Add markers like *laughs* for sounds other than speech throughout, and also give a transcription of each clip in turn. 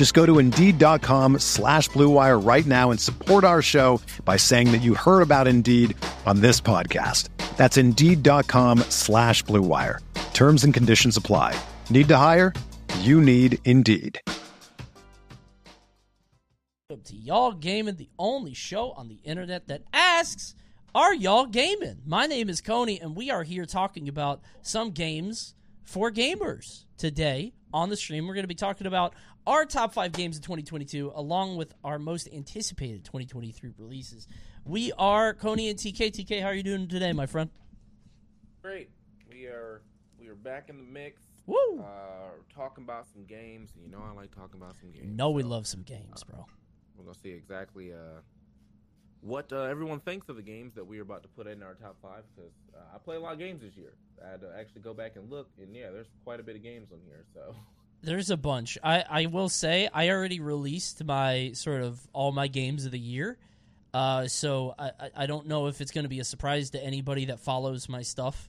Just go to Indeed.com slash BlueWire right now and support our show by saying that you heard about Indeed on this podcast. That's Indeed.com slash BlueWire. Terms and conditions apply. Need to hire? You need Indeed. Welcome to Y'all Gaming, the only show on the internet that asks, Are y'all gaming? My name is Coney, and we are here talking about some games for gamers. Today on the stream, we're going to be talking about our top five games of 2022, along with our most anticipated 2023 releases. We are Coney and TK. TK, how are you doing today, my friend? Great. We are we are back in the mix. Woo! Uh, talking about some games. You know I like talking about some games. know we so love some games, bro. We're gonna see exactly uh, what uh, everyone thinks of the games that we are about to put in our top five. Because uh, I play a lot of games this year. I had to actually go back and look, and yeah, there's quite a bit of games on here. So *laughs* There's a bunch. I, I will say I already released my sort of all my games of the year. Uh, so I, I- don't know if it's going to be a surprise to anybody that follows my stuff.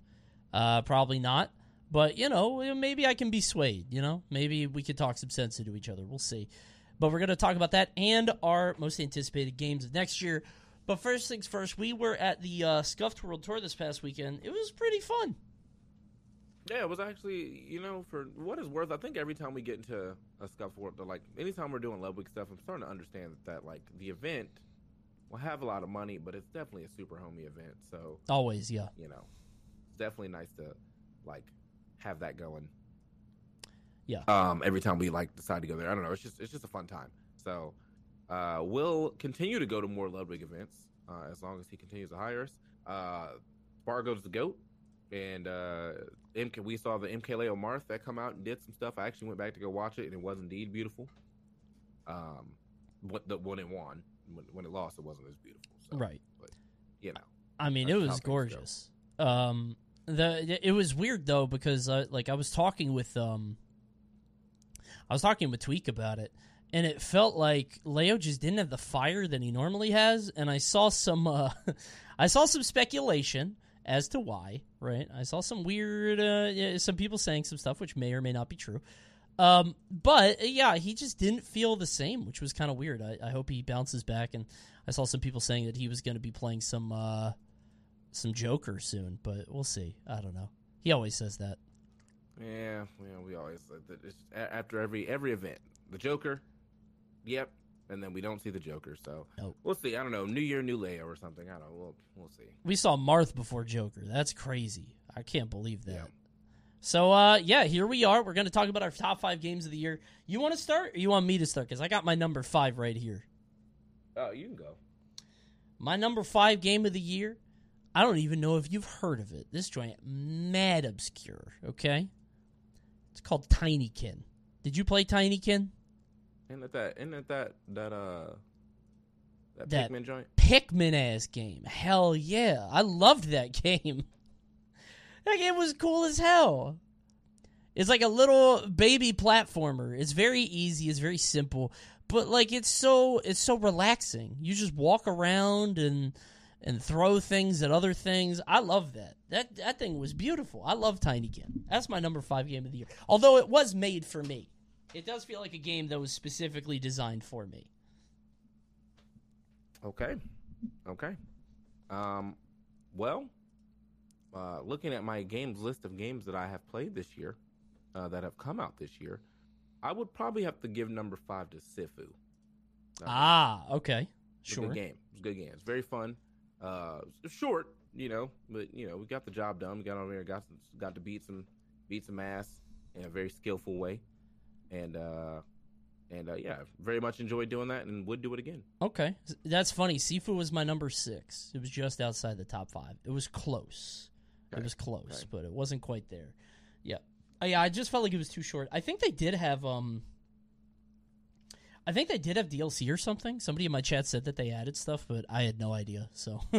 Uh, probably not. But you know, maybe I can be swayed. You know, maybe we could talk some sense into each other. We'll see. But we're going to talk about that and our most anticipated games of next year. But first things first, we were at the uh, Scuffed World Tour this past weekend. It was pretty fun. Yeah, it was actually you know for what it's worth. I think every time we get into a scuff world, like anytime we're doing Ludwig stuff, I'm starting to understand that, that like the event will have a lot of money, but it's definitely a super homey event. So Always, yeah. you know, it's definitely nice to like have that going. Yeah. Um, every time we like decide to go there, I don't know. It's just it's just a fun time. So, uh, we'll continue to go to more Ludwig events uh, as long as he continues to hire us. Uh, Spargo's the goat, and uh, MK, we saw the MKLeo Marth that come out and did some stuff. I actually went back to go watch it, and it was indeed beautiful. Um, what the when it won, when, when it lost, it wasn't as beautiful. So, Right. But you know, I mean, it was gorgeous. Um, the it was weird though because uh, like I was talking with um, I was talking with Tweek about it, and it felt like Leo just didn't have the fire that he normally has, and I saw some uh, *laughs* I saw some speculation as to why. Right, I saw some weird uh, some people saying some stuff which may or may not be true. Um, but uh, yeah, he just didn't feel the same, which was kind of weird. I, I hope he bounces back. And I saw some people saying that he was going to be playing some uh, some Joker soon, but we'll see. I don't know. He always says that. Yeah, well, we always after every every event, the Joker. Yep, and then we don't see the Joker, so Nope. we'll see. I don't know, New Year, New Leo or something. I don't know. We'll we'll see. We saw Marth before Joker. That's crazy. I can't believe that. Yeah. So uh, yeah, here we are. We're going to talk about our top five games of the year. You want to start, or you want me to start? Because I got my number five right here. Oh, you can go. My number five game of the year. I don't even know if you've heard of it. This joint, mad obscure. Okay, it's called Tinykin. Did you play Tinykin? Isn't it that? Isn't it that that uh that, That- Pikmin joint? Pikmin ass game. Hell yeah. I loved that *laughs* game. that game was cool as hell. It's like a little baby platformer. It's very easy, it's very simple, but like it's so it's so relaxing. You just walk around and and throw things at other things. I love that. That that thing was beautiful. I love Tiny Tinykin. That's my number 5 game of the year. Although it was made for me. It does feel like a game that was specifically designed for me. Okay, okay. Um, well, uh, looking at my games list of games that I have played this year, uh, that have come out this year, I would probably have to give number five to Sifu. Uh, Ah, okay. Sure. good game. It's a good game. It's very fun. Uh, it's short, you know, but you know, we got the job done. We got over there, got some, got to beat some, beat some ass in a very skillful way, and uh, and uh, yeah, very much enjoyed doing that, and would do it again. Okay, that's funny. Sifu was my number six. It was just outside the top five. It was close. Okay. It was close, Okay. but it wasn't quite there. Yeah, Uh, yeah. I just felt like it was too short. I think they did have um. I think they did have DLC or something. Somebody in my chat said that they added stuff, but I had no idea. So *laughs*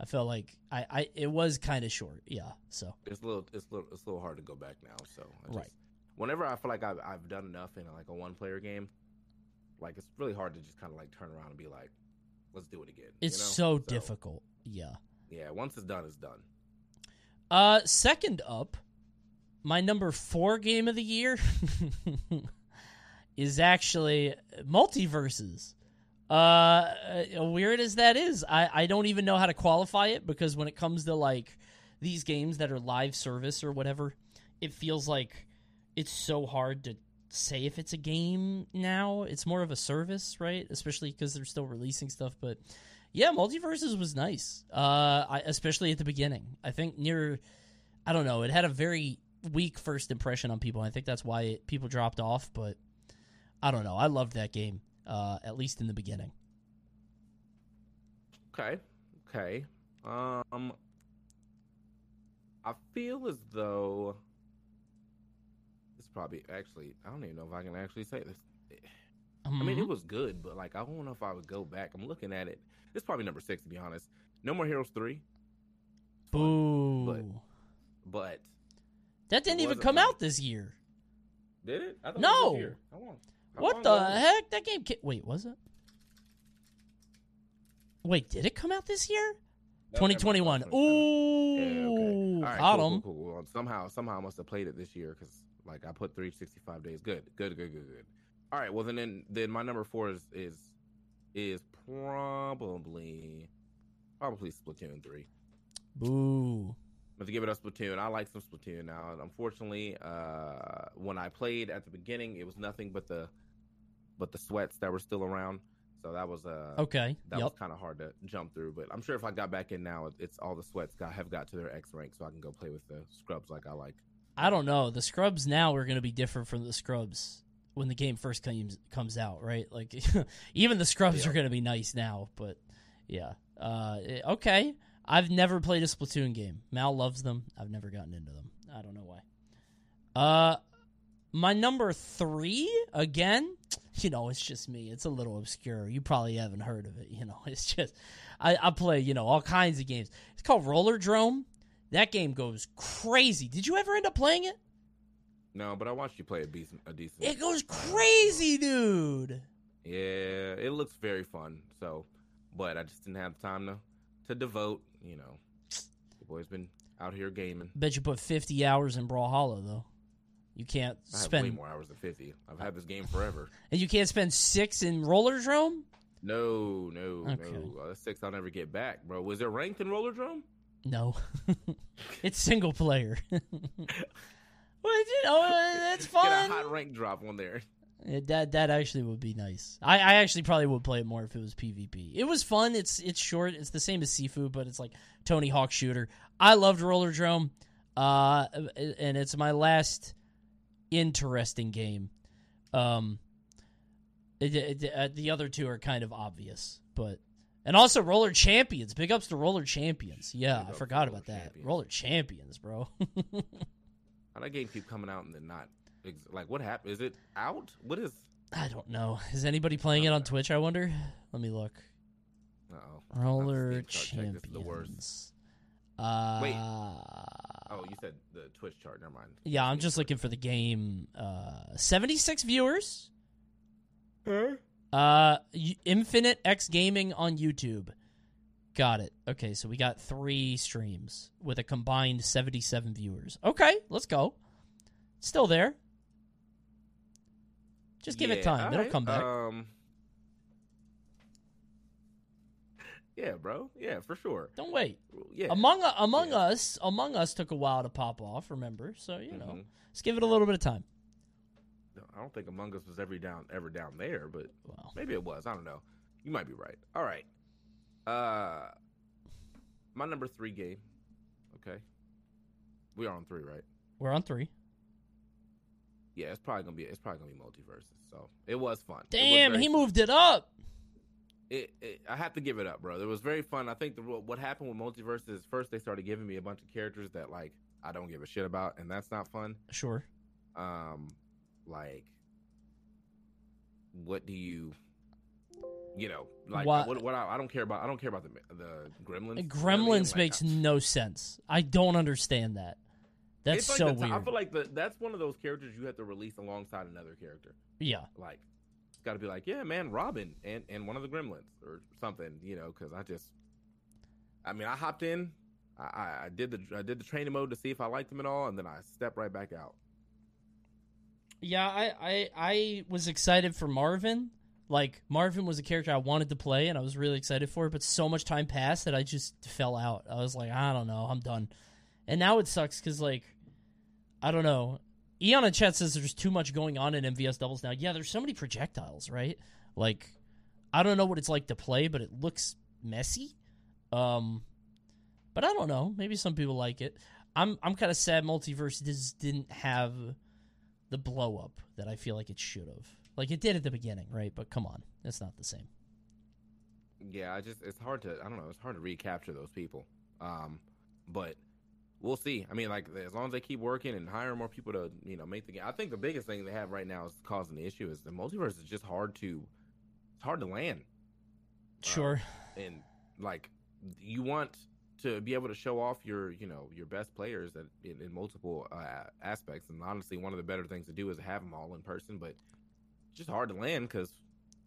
I felt like I, I it was kind of short. Yeah. So It's a little, it's a little, it's a little hard to go back now. So I just, Right. Whenever I feel like I've, I've done enough in like a one player game, like it's really hard to just kind of like turn around and be like, let's do it again. you it's know? so difficult. Yeah. Yeah, once it's done, it's done. Uh, second up, my number four game of the year *laughs* is actually MultiVersus. Uh, weird as that is, I I don't even know how to qualify it because when it comes to like these games that are live service or whatever, it feels like it's so hard to say if it's a game now. It's more of a service, right? Especially because they're still releasing stuff, but. Yeah, MultiVersus was nice, uh, I, especially at the beginning. I think near, I don't know, it had a very weak first impression on people. I think that's why it, people dropped off. But I don't know. I loved that game, uh, at least in the beginning. Okay, okay. Um, I feel as though probably actually I don't even know if I can actually say this. I mean, Mhm. it was good, but like I don't know if I would go back. I'm looking at it. It's probably number six to be honest. No More Heroes three, boo. but- but that didn't even come fun. out this year. did it? I No. It was this year. How What the heck? That game. Ca- Wait, was it? Wait, did it come out this year? No, 2021. never mind, 2027. Ooh, Yeah, okay. Right, got cool, 'em. Cool, cool, cool. Somehow, somehow, I must have played it this year because, like, I put 365 days. Good, good, good, good, good. All right. Well, then, then, then my number four is is is probably probably Splatoon three. Boo. But to give it a Splatoon, I like some Splatoon now. Unfortunately, uh, when I played at the beginning, it was nothing but the but the sweats that were still around. So that was uh Okay. that yep. was kind of hard to jump through. But I'm sure if I got back in now, it's all the sweats got have got to their X rank, so I can go play with the scrubs like I like. I don't know. The scrubs now are going to be different from the scrubs when the game first comes comes out, right? Like *laughs* even the scrubs Yeah. are going to be nice now, but yeah. Uh, eh, okay. I've never played a Splatoon game. Mal loves them. I've never gotten into them. I don't know why. Uh, my number three again. *laughs* You know, it's just me. It's a little obscure. You probably haven't heard of it. You know, *laughs* it's just I, I play you know all kinds of games. It's called Rollerdrome. That game goes crazy. Did you ever end up playing it? No, but I watched you play a decent. A decent. It goes crazy, dude. yeah, it looks very fun. So, but I just didn't have the time to to devote. You know, the boy's been out here gaming. Bet you put 50 hours in Brawlhalla though. You can't I have way spend more hours than fifty. I've had this game forever. *laughs* and you can't spend 6 in Rollerdrome? No, no, Okay. no. Uh, six I'll never get back, bro. Was it ranked in Rollerdrome? No. *laughs* it's single player. *laughs* well, you know, uh, it's Get a hot rank drop on there. Yeah, that that actually would be nice. I, I actually probably would play it more if it was PvP. It was fun. It's it's short. It's the same as Sifu, but it's like Tony Hawk shooter. I loved Rollerdrome, uh, and it's my last interesting game. Um, it, it- uh, the other two are kind of obvious, but and also Roller Champions. Big ups to Roller Champions. Yeah, I forgot Roller about that. Champions. Roller Champions, bro. *laughs* How that game keep coming out and then not? ex- Like, what happened? Is it out? What is? I don't know. Is anybody playing it on Twitch? I wonder. Let me look. Uh oh. Roller Steam chart check. This is the worst. Champions. Uh, Wait. Oh, you said the Twitch chart. Never mind. yeah, I'm just looking for the game. Uh, 76 viewers. Uh, Infinite X Gaming on YouTube. Got it. Okay, so we got three streams with a combined 77 viewers. Okay, let's go. Still there. Just give it time. It'll alright, come back. Um, yeah, bro. Yeah, for sure. Don't wait. Yeah. Among Among Yeah. Us, Among Us took a while to pop off. Remember, so you know, Mhm. let's give it a little bit of time. I don't think Among Us was ever down ever down there, but Wow. maybe it was. I don't know. You might be right. All right. Uh, my number three game. Okay, we are on three, right? We're on three. Yeah, it's probably gonna be it's probably gonna be MultiVersus. So it was fun. It was Damn, he fun. moved it up. It, it, I have to give it up, bro. It was very fun. I think the what happened with MultiVersus is first they started giving me a bunch of characters that like I don't give a shit about, and that's not fun. Sure. Um, like, what do you, you know, like What- what? What, I, I don't care about. I don't care about the the gremlins. You know what I mean? Gremlins Like, makes I- no sense. I don't understand that. That's like so the weird. I feel like the, that's one of those characters you have to release alongside another character. yeah. Like, it's got to be like, yeah, man, Robin and and one of the Gremlins or something, you know, because I just, I mean, I hopped in, I, I, I did the I did the training mode to see if I liked them at all, and then I stepped right back out. Yeah, I, I I was excited for Marvin. Like Marvin was a character I wanted to play and I was really excited for, it. but so much time passed that I just fell out. I was like, I don't know, I'm done. And now it sucks because like I don't know. Eon and Chet says there's too much going on in MVS doubles now. Yeah, there's so many projectiles, right? Like I don't know what it's like to play, but it looks messy. Um but I don't know. Maybe some people like it. I'm I'm kind of sad Multiverse didn't have the blow up that I feel like it should have. Like it did at the beginning, right? But come on, it's not the same. Yeah, I just it's hard to I don't know it's hard to recapture those people. Um, but we'll see. I mean, like as long as they keep working and hiring more people to you know make the game. I think the biggest thing they have right now is causing the issue is the multiverse is just hard to it's hard to land Sure. and like you want to be able to show off your you know your best players that in, in multiple uh, aspects and honestly one of the better things to do is have them all in person but it's just hard to land because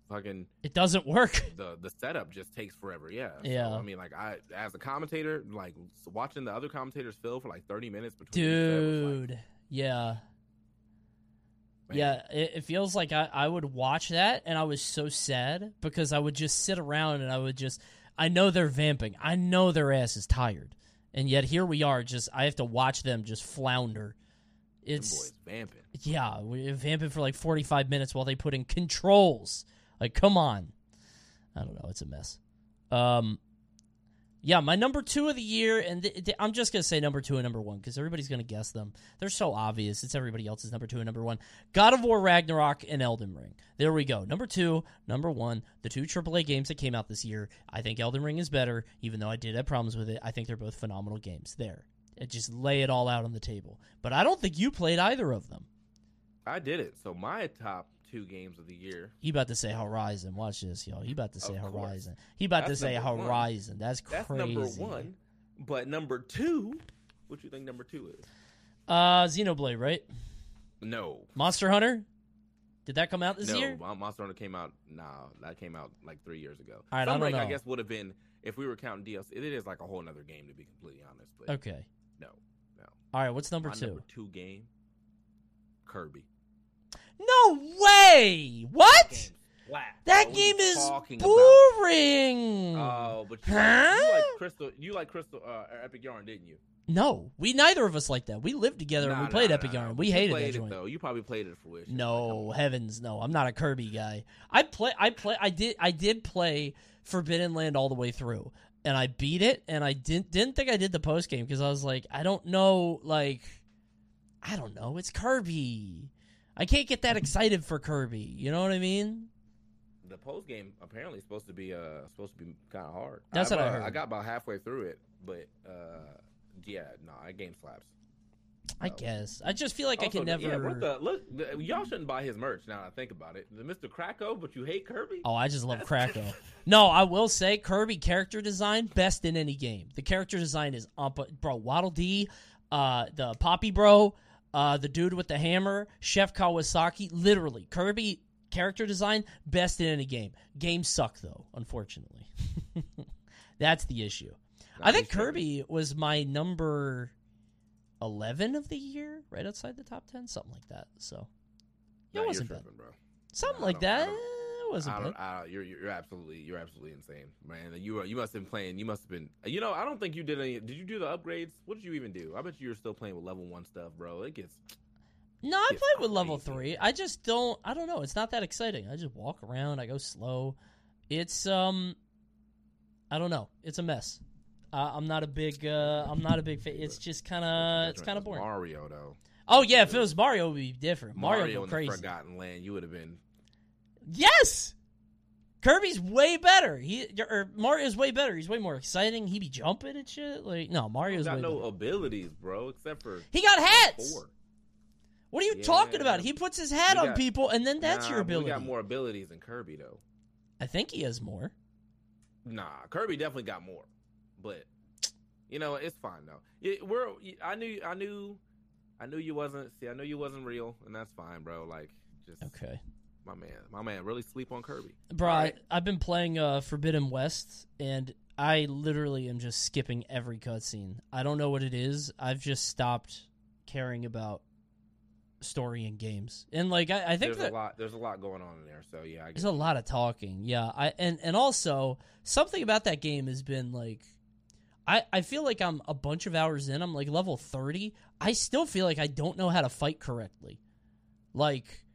fucking it doesn't work. *laughs* the the setup just takes forever. Yeah. Yeah. So, I mean, like I as a commentator, like watching the other commentators fill for like thirty minutes between. was like, Dude. Yeah. man, Yeah, it, it feels like I, I would watch that and I was so sad because I would just sit around and I would just I know they're vamping. I know their ass is tired. And yet here we are just I have to watch them just flounder. It's vamping. Yeah, we're vamping for like 45 minutes while they put in controls. Like, come on. I don't know. It's a mess. Um, yeah, my number two of the year, and th- th- I'm just going to say number two and number one because everybody's going to guess them. They're so obvious. It's everybody else's number two and number one. God of War Ragnarok and Elden Ring. There we go. Number two, number one, the two AAA games that came out this year. I think Elden Ring is better, even though I did have problems with it. I think they're both phenomenal games. There. It just lay it all out on the table. But I don't think you played either of them. I did it. So my top two games of the year. He about to say Horizon. Watch this, yo. He about to say Horizon. He about That's to say number one. Horizon. That's crazy. That's number one. But number two, what do you think number two is? Uh, Xenoblade, right? No. Monster Hunter. Did that come out this no, year? Mon- Monster Hunter came out. Nah, that came out like three years ago. All right, I don't Sunbreak, I, guess would have been if we were counting DLC. It is like a whole other game to be completely honest. But Okay. No, no, All right. What's number my two? number two game, Kirby. No way! What? That What game is about? boring. Oh, but you, Huh? you like Crystal. You like Crystal uh, Epic Yarn, didn't you? no, we neither of us like that. We lived together and Nah, we played nah, Epic Yarn. nah. We You hated that it, though. You probably played it for fruition. No, heavens, no. I'm not a Kirby guy. I play I play I did I did play Forgotten Land all the way through. And I beat it and I didn't didn't think I did the post game because I was like, I don't know like I don't know, it's Kirby. I can't get that excited for Kirby. You know what I mean? the post game apparently is supposed to be uh supposed to be kind of hard. That's I've, what I heard. I got about halfway through it, but uh yeah, no, that game slaps. I guess. I just feel like I Also, can never Yeah, what the look? The, y'all shouldn't buy his merch. Now I think about it, the Mr. Kracko, but you hate Kirby. Oh, I just love Kracko. *laughs* No, I will say Kirby character design best in any game. The character design is up, bro. Waddle Dee, uh, the Poppy Bro, uh, the dude with the hammer, Chef Kawasaki. Literally, Kirby character design best in any game. Games suck though, unfortunately. *laughs* That's the issue. I think. Kirby was my number eleven of the year, right outside the top ten, something like that. So it Nah, wasn't bad. tripping, bro. Something like I that. don't- wasn't I don't, I, you're you're absolutely you're absolutely insane, man. You are, you must have been playing. You must have been. You know, I don't think you did any. Did you do the upgrades? What did you even do? I bet you were still playing with level one stuff, bro. It gets. No, I played with level three. I just don't. I don't know. It's not that exciting. I just walk around. I go slow. It's um. I don't know. It's a mess. Uh, I'm not a big. Uh, I'm not a big. Fa- it's just kind of. It's kind of boring. Mario though. Oh yeah, if it was Mario, it would be different. Mario, Mario go in crazy. the Forgotten Land, you would have been. Yes, Kirby's way better. He or Mario's way better. He's way more exciting. He be jumping and shit. Like no, Mario's got no better. abilities, bro, except for He got hats. four. What are you Yeah. talking about? He puts his hat We on got- people, and then that's Nah, your ability. We got more abilities than Kirby though. I think he has more. Nah, Kirby definitely got more, but you know it's fine though. It, we're I knew I knew I knew you wasn't. See, I knew you wasn't real, and that's fine, bro. Like just Okay. My man, my man, really sleep on Kirby. Bro, I, right. I've been playing uh, Forbidden West, and I literally am just skipping every cutscene. I don't know what it is. I've just stopped caring about story in games, and like I, I think There's that a lot. There's a lot going on in there. So yeah, I there's get a lot of talking. Yeah, I and and also something about that game has been like. I, I feel like I'm a bunch of hours in. I'm like level 30. I still feel like I don't know how to fight correctly. Like, I, I-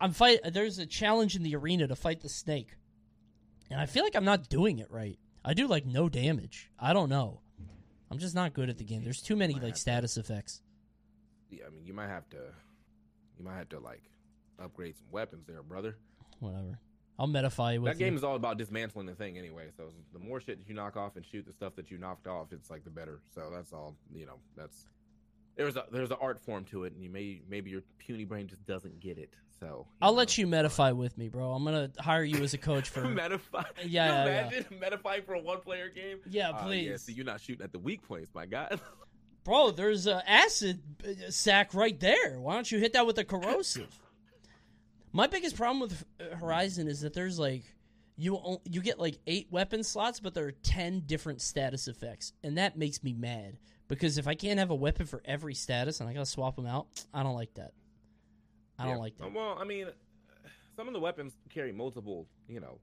I'm fight. There's a challenge in the arena to fight the snake, and I feel like I'm not doing it right. I do like no damage. I don't know. I'm just not good at the game. There's too many like status effects. Yeah, I mean, you might have to, you might have to like upgrade some weapons there, brother. Whatever. I'll metafy you with that game you. is all about dismantling the thing anyway. So the more shit that you knock off and shoot the stuff that you knocked off, it's like the better. So that's all. You know, that's there's a there's an art form to it, and you may maybe your puny brain just doesn't get it. So I'll know, let you metafy with me, bro. I'm gonna hire you as a coach for. *laughs* Metafy. *laughs* Yeah, Can yeah, you yeah. imagine metafy for a one player game? Yeah, Uh, please. yeah, so you're not shooting at the weak points, my god. *laughs* Bro, there's a acid uh, sack right there. Why don't you hit that with a corrosive? My biggest problem with uh, Horizon is that there's like you you get like eight weapon slots, but there are ten different status effects, and that makes me mad because if I can't have a weapon for every status and I gotta swap them out, I don't like that. I don't like that. Well, I mean, some of the weapons carry multiple, you know,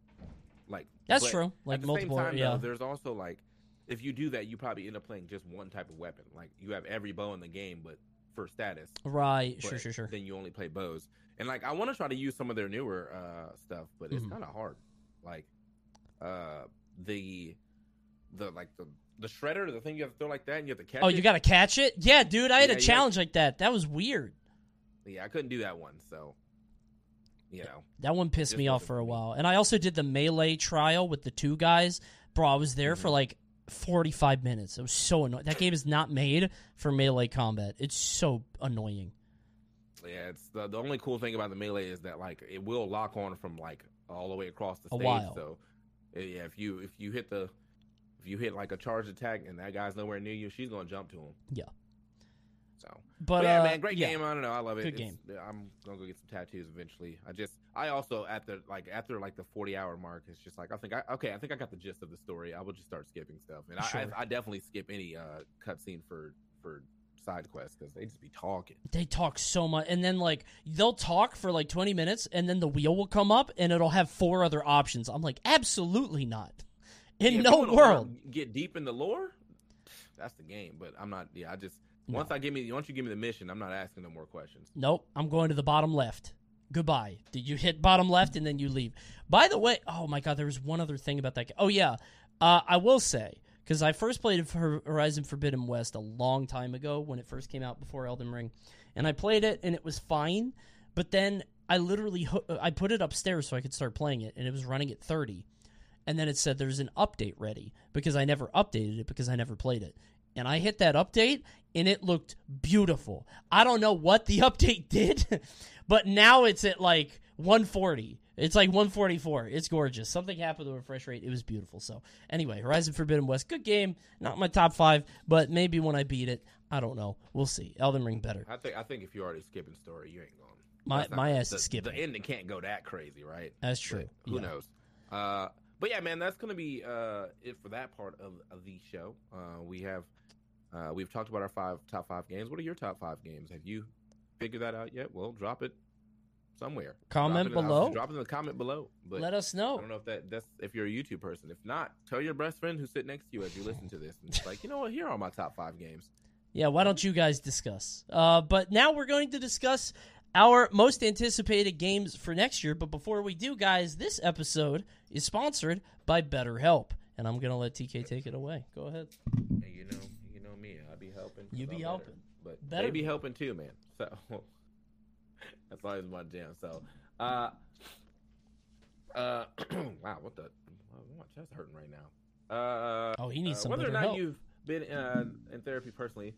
like That's true. Like multiple, time, yeah. though, there's also like, if you do that, you probably end up playing just one type of weapon. Like you have every bow in the game, but for status. Right. Sure. Sure. Sure. Then you only play bows, and like I want to try to use some of their newer uh stuff, but it's Mhm. kind of hard. Like, uh, the the like the the shredder, the thing you have to throw like that, and you have to catch. Oh, it. you gotta catch it? Yeah, dude. I had Yeah, a challenge like that. That was weird. Yeah, I couldn't do that one, so you know. That one pissed me off for for a while. And I also did the melee trial with the two guys. Bro, I was there for Mhm. like 45 minutes. It was so annoying. That game is not made for melee combat. It's so annoying. Yeah, it's the, the only cool thing about the melee is that like it will lock on from like all the way across the A stage. while. So yeah, if you if you hit the if you hit like a charge attack and that guy's nowhere near you, she's gonna jump to him. Yeah. So But, but yeah, uh, man, great yeah. game. I don't know, I love it. Good It's- I'm gonna go get some tattoos eventually. I just I also at the like after like the 40 hour mark, it's just like I think I okay, I think I got the gist of the story. I will just start skipping stuff, and Sure. I, I I definitely skip any uh cutscene for for side quests because they just be talking. They talk so much. And then, like, they'll talk for like 20 minutes, and then the wheel will come up, and it'll have four other options. I'm like, absolutely not. In Yeah, no world. Get deep in the lore. That's the game, but I'm not. Yeah, I just No. once I give me once you give me the mission, I'm not asking no more questions. Nope, I'm going to the bottom left. Goodbye. Did you hit bottom left and then you leave? By the way, oh my god, there was one other thing about that. Game. Oh yeah, uh, I will say because I first played Horizon Forbidden West a long time ago when it first came out before Elden Ring, and I played it and it was fine. But then I literally hoo- I put it upstairs so I could start playing it, and it was running at 30, and then it said there's an update ready because I never updated it because I never played it. And I hit that update and it looked beautiful. I don't know what the *laughs* update did, but now it's at like 140. It's like 144. It's gorgeous. Something happened to the refresh rate. It was beautiful. So, anyway, Horizon Forbidden West, good game. Not my top five, but maybe when I beat it, I don't know. We'll see. Elden Ring better. I think I think if you're already skipping story, you ain't going. My- not- my ass the, is skipping. The ending can't go that crazy, right? That's true. But who Yeah. knows? Uh, but yeah, man, that's gonna be uh, it for that part of, of the show. Uh, we have uh, we've talked about our five top five games. What are your top five games? Have you figured that out yet? Well, drop it somewhere. Comment drop it in, below. Drop it in the comment below. But Let us know. I don't know if that that's if you're a YouTube person. If not, tell your best friend who's sitting next to you as you listen to this. And it's like, you know what? Here are my top five games. *laughs* Yeah, why don't you guys discuss? Uh, but now we're going to discuss our most anticipated games for next year. But before we do, guys, this episode is sponsored by BetterHelp. and I'm gonna let TK take it away. Go ahead. Hey, you know, you know me. I'll be helping. You be I'm helping. better. but Better they be be. helping too, man. *laughs* So that's always my jam. So, uh, uh, *clears throat* wow, what the? My chest hurting right now. Uh, Oh, he needs uh, some whether or not help. you've been uh, in therapy personally,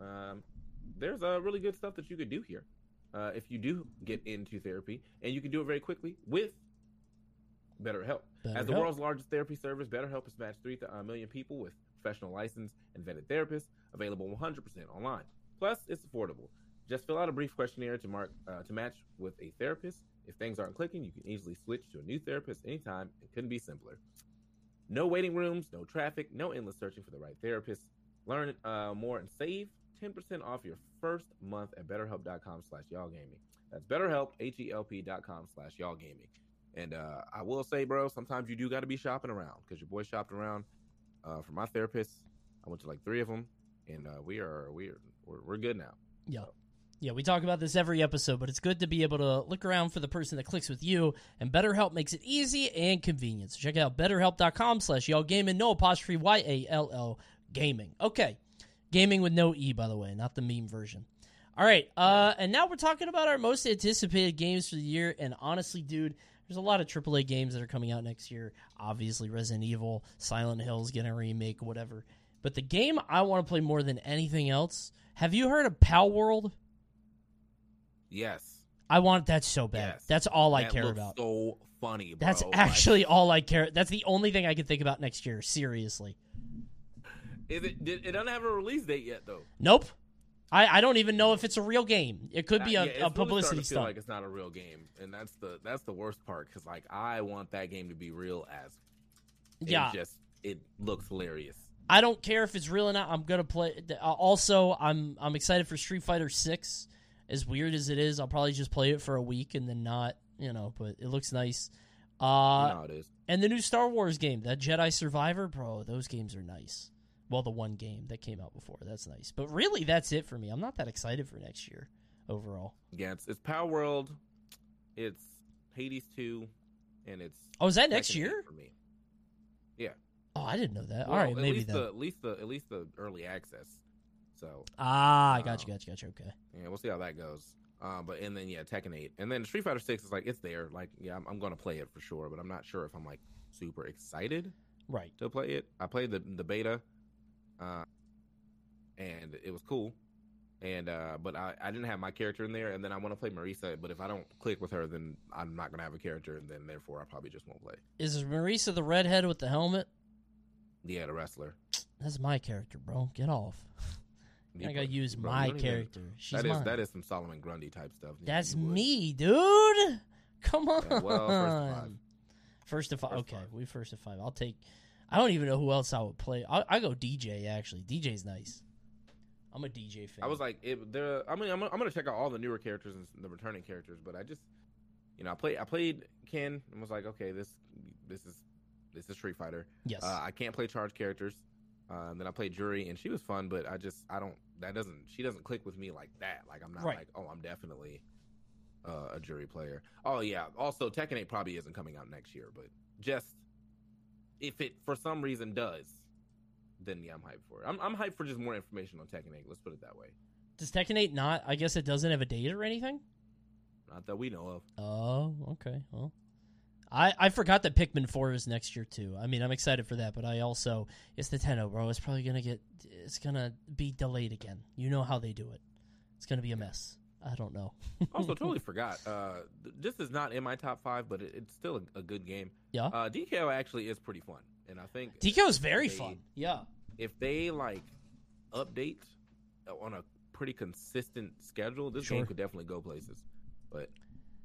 um, there's uh, really good stuff that you could do here. Uh, if you do get into therapy, and you can do it very quickly with BetterHelp. As the world's largest therapy service, BetterHelp has matched 3 uh, million people with professional licensed and vetted therapists, available 100% online. Plus, it's affordable. Just fill out a brief questionnaire to mark uh, to match with a therapist. If things aren't clicking, you can easily switch to a new therapist anytime. It couldn't be simpler. No waiting rooms, no traffic, no endless searching for the right therapist. Learn uh, more and save 10% off your first month at betterhelp.com slash y'all gaming. That's betterhelp, H-E-L-P dot com slash y'all gaming. And uh, I will say, bro, sometimes you do got to be shopping around because your boy shopped around uh, for my therapist. I went to like three of them, and uh, we are we are we're, we're good now. Yeah. Yeah, we talk about this every episode, but it's good to be able to look around for the person that clicks with you, and BetterHelp makes it easy and convenient. So check out betterhelp.com slash y'all gaming, no apostrophe Y-A-L-L gaming. Okay. Gaming with no E, by the way, not the meme version. All right, uh, and now we're talking about our most anticipated games for the year, and honestly, dude, there's a lot of AAA games that are coming out next year. Obviously, Resident Evil, Silent Hill's getting a remake, whatever. But the game I want to play more than anything else, have you heard of Palworld? Yes, I want that so bad. Yes. That's all I That care about. So funny, bro. That's Like, actually all I care. That's the only thing I can think about next year. Seriously. Is it? Did, it doesn't have a release date yet, though. Nope. I, I don't even know if it's a real game. It could be Uh, a, yeah, a publicity feel stunt. Like it's not a real game, and that's the that's the worst part because like I want that game to be real as yeah, just it looks hilarious. I don't care if it's real or not. I'm gonna play. uh, Also, I'm I'm excited for Street Fighter Six. As weird as it is, I'll probably just play it for a week and then not. You know, but it looks nice. Uh, how it is. and the new Star Wars game, that Jedi Survivor, bro, those games are nice. Well, the one game that came out before, that's nice. But really, that's it for me. I'm not that excited for next year overall. Yeah, it's, it's Palworld, it's Hades two, and it's Oh, is that next year? for me. Yeah. Oh, I didn't know that. Well, All right, at maybe least the at least the at least the early access. So ah, I got you, um, got you, got you. Okay. yeah, we'll see how that goes. Uh, but and then yeah, Tekken eight, and then Street Fighter six is like it's there. Like yeah, I'm, I'm going to play it for sure, but I'm not sure if I'm like super excited Right. to play it. I played the the beta, uh, and it was cool. And uh, but I, I didn't have my character in there, and then I want to play Marisa. But if I don't click with her, then I'm not gonna have a character, and then therefore I probably just won't play. Is Marisa the redhead with the helmet? Yeah, the wrestler. That's my character, bro. Get off. *laughs* I gotta use bro, my don't even- character. She's That is mine. that is some Solomon Grundy type stuff. That's me, dude. *laughs* Come on. Yeah, well, first to five. First to five. First okay, five. we first to five. I'll take. I don't even know who else I would play. I, I go DJ actually. DJ's nice. I'm a DJ fan. I was like, it, there. I mean, I'm, I'm gonna check out all the newer characters and the returning characters, but I just, you know, I played I played Ken and was like, okay, this this is this is Street Fighter. yes. Uh, I can't play charge characters. Uh, and then I played Juri, and she was fun, but I just I don't that doesn't she doesn't click with me like that. Like I'm not Right. like oh I'm definitely uh, a Juri player. Oh yeah. Also, Tekken 8 probably isn't coming out next year, but just if it for some reason does, then yeah, I'm hyped for it. I'm I'm hyped for just more information on Tekken 8. Let's put it that way. Does Tekken 8 not? I guess it doesn't have a date or anything. Not that we know of. Oh, okay. Well, I I forgot that Pikmin 4 is next year too. I mean, I'm excited for that, but I also it's Nintendo, oh, bro. It's probably gonna get it's gonna be delayed again. You know how they do it. It's gonna be a mess. I don't know. Also, totally *laughs* forgot. Uh, th- this is not in my top five, but it, it's still a, a good game. Yeah. Uh, DKO actually is pretty fun, and I think DKO is very they- fun. Yeah. if they like update on a pretty consistent schedule, this Sure. game could definitely go places. But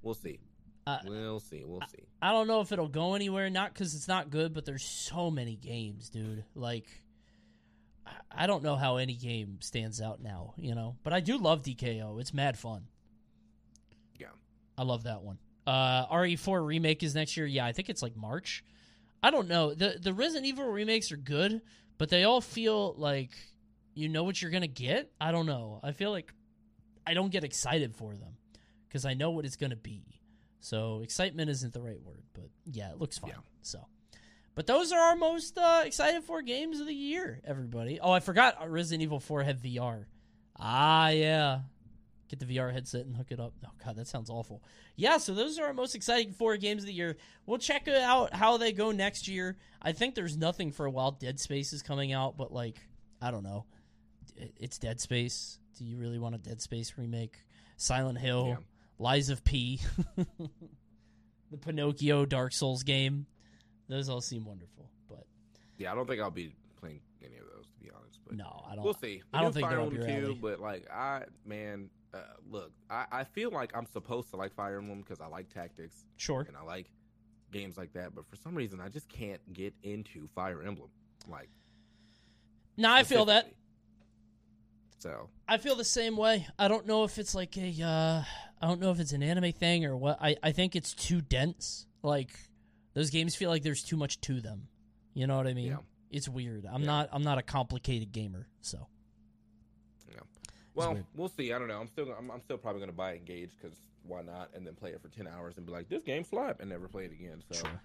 we'll see. Uh, we'll see. We'll see. I don't know if it'll go anywhere. Not because it's not good, but there's so many games, dude. Like, I- don't know how any game stands out now, you know. But I do love DKO. It's mad fun. Yeah. I love that one. Uh, RE4 remake is next year. Yeah, I think it's like March. I don't know. the The Resident Evil remakes are good, but they all feel like you know what you're gonna get. I don't know. I feel like I don't get excited for them because I know what it's gonna be. So excitement isn't the right word, but yeah, it looks fun. Yeah. So, But those are our most uh, excited for games of the year, everybody. Oh, I forgot Resident Evil 4 had VR. Ah, yeah. Get the VR headset and hook it up. Oh, God, that sounds awful. Yeah, so those are our most exciting four games of the year. We'll check out how they go next year. I think there's nothing for a while. Dead Space is coming out, but, like, I don't know. It's Dead Space. Do you really want a Dead Space remake? Silent Hill, Yeah. Lies of P, *laughs* the Pinocchio Dark Souls game. Those all seem wonderful, but Yeah, I don't think I'll be playing any of those to be honest. But no, I don't. we'll see. I don't do think Fire Emblem too, but like I man, uh, look, I, I feel like I'm supposed to like Fire Emblem because I like tactics Sure. and I like games like that. But for some reason, I just can't get into Fire Emblem. Like No, I feel that. So I feel the same way. I don't know if it's like a uh I don't know if it's an anime thing or what. I I think it's too dense. Like those games feel like there's too much to them. You know what I mean? Yeah. It's weird. I'm Yeah. not I'm not a complicated gamer, so. well, we'll see. I don't know. I'm still I'm, I'm still probably gonna buy Engage because why not? And then play it for ten hours and be like, this game slap, and never play it again. So. Sure.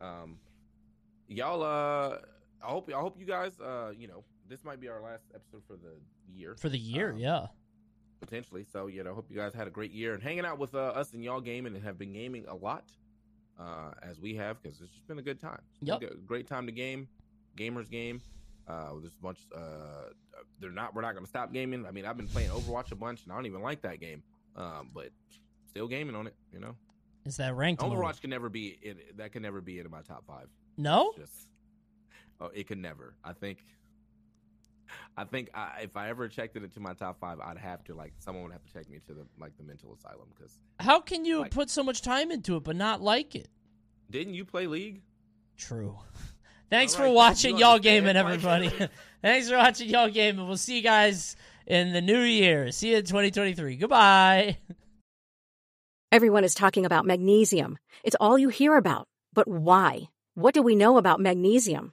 Um, y'all, uh, I hope I hope you guys, uh, you know, this might be our last episode for the year For the year, Um, yeah. potentially. So you know, hope you guys had a great year and hanging out with uh, us and y'all gaming and have been gaming a lot, uh, as we have because it's just been a good time. It's Yep. good- great time to game, gamers game. Uh, there's a bunch. Uh, they're not. We're not going to stop gaming. I mean, I've been playing Overwatch a bunch, and I don't even like that game. Um, but still gaming on it. You know, Is that ranked mode? Overwatch can never be in. That can never be in my top five. No? It's just oh it could never i think i think I, if i ever checked it into my top five i'd have to like someone would have to take me to the like the mental asylum because How can you Like- put so much time into it but not like it? didn't you play league True. *laughs* Thanks All for watching you y'all gaming, everybody. *laughs* *laughs* Thanks for watching y'all gaming. We'll see you guys in the new year. See you in 2023. Goodbye. Everyone is talking about magnesium. It's all you hear about. But why? What do we know about magnesium?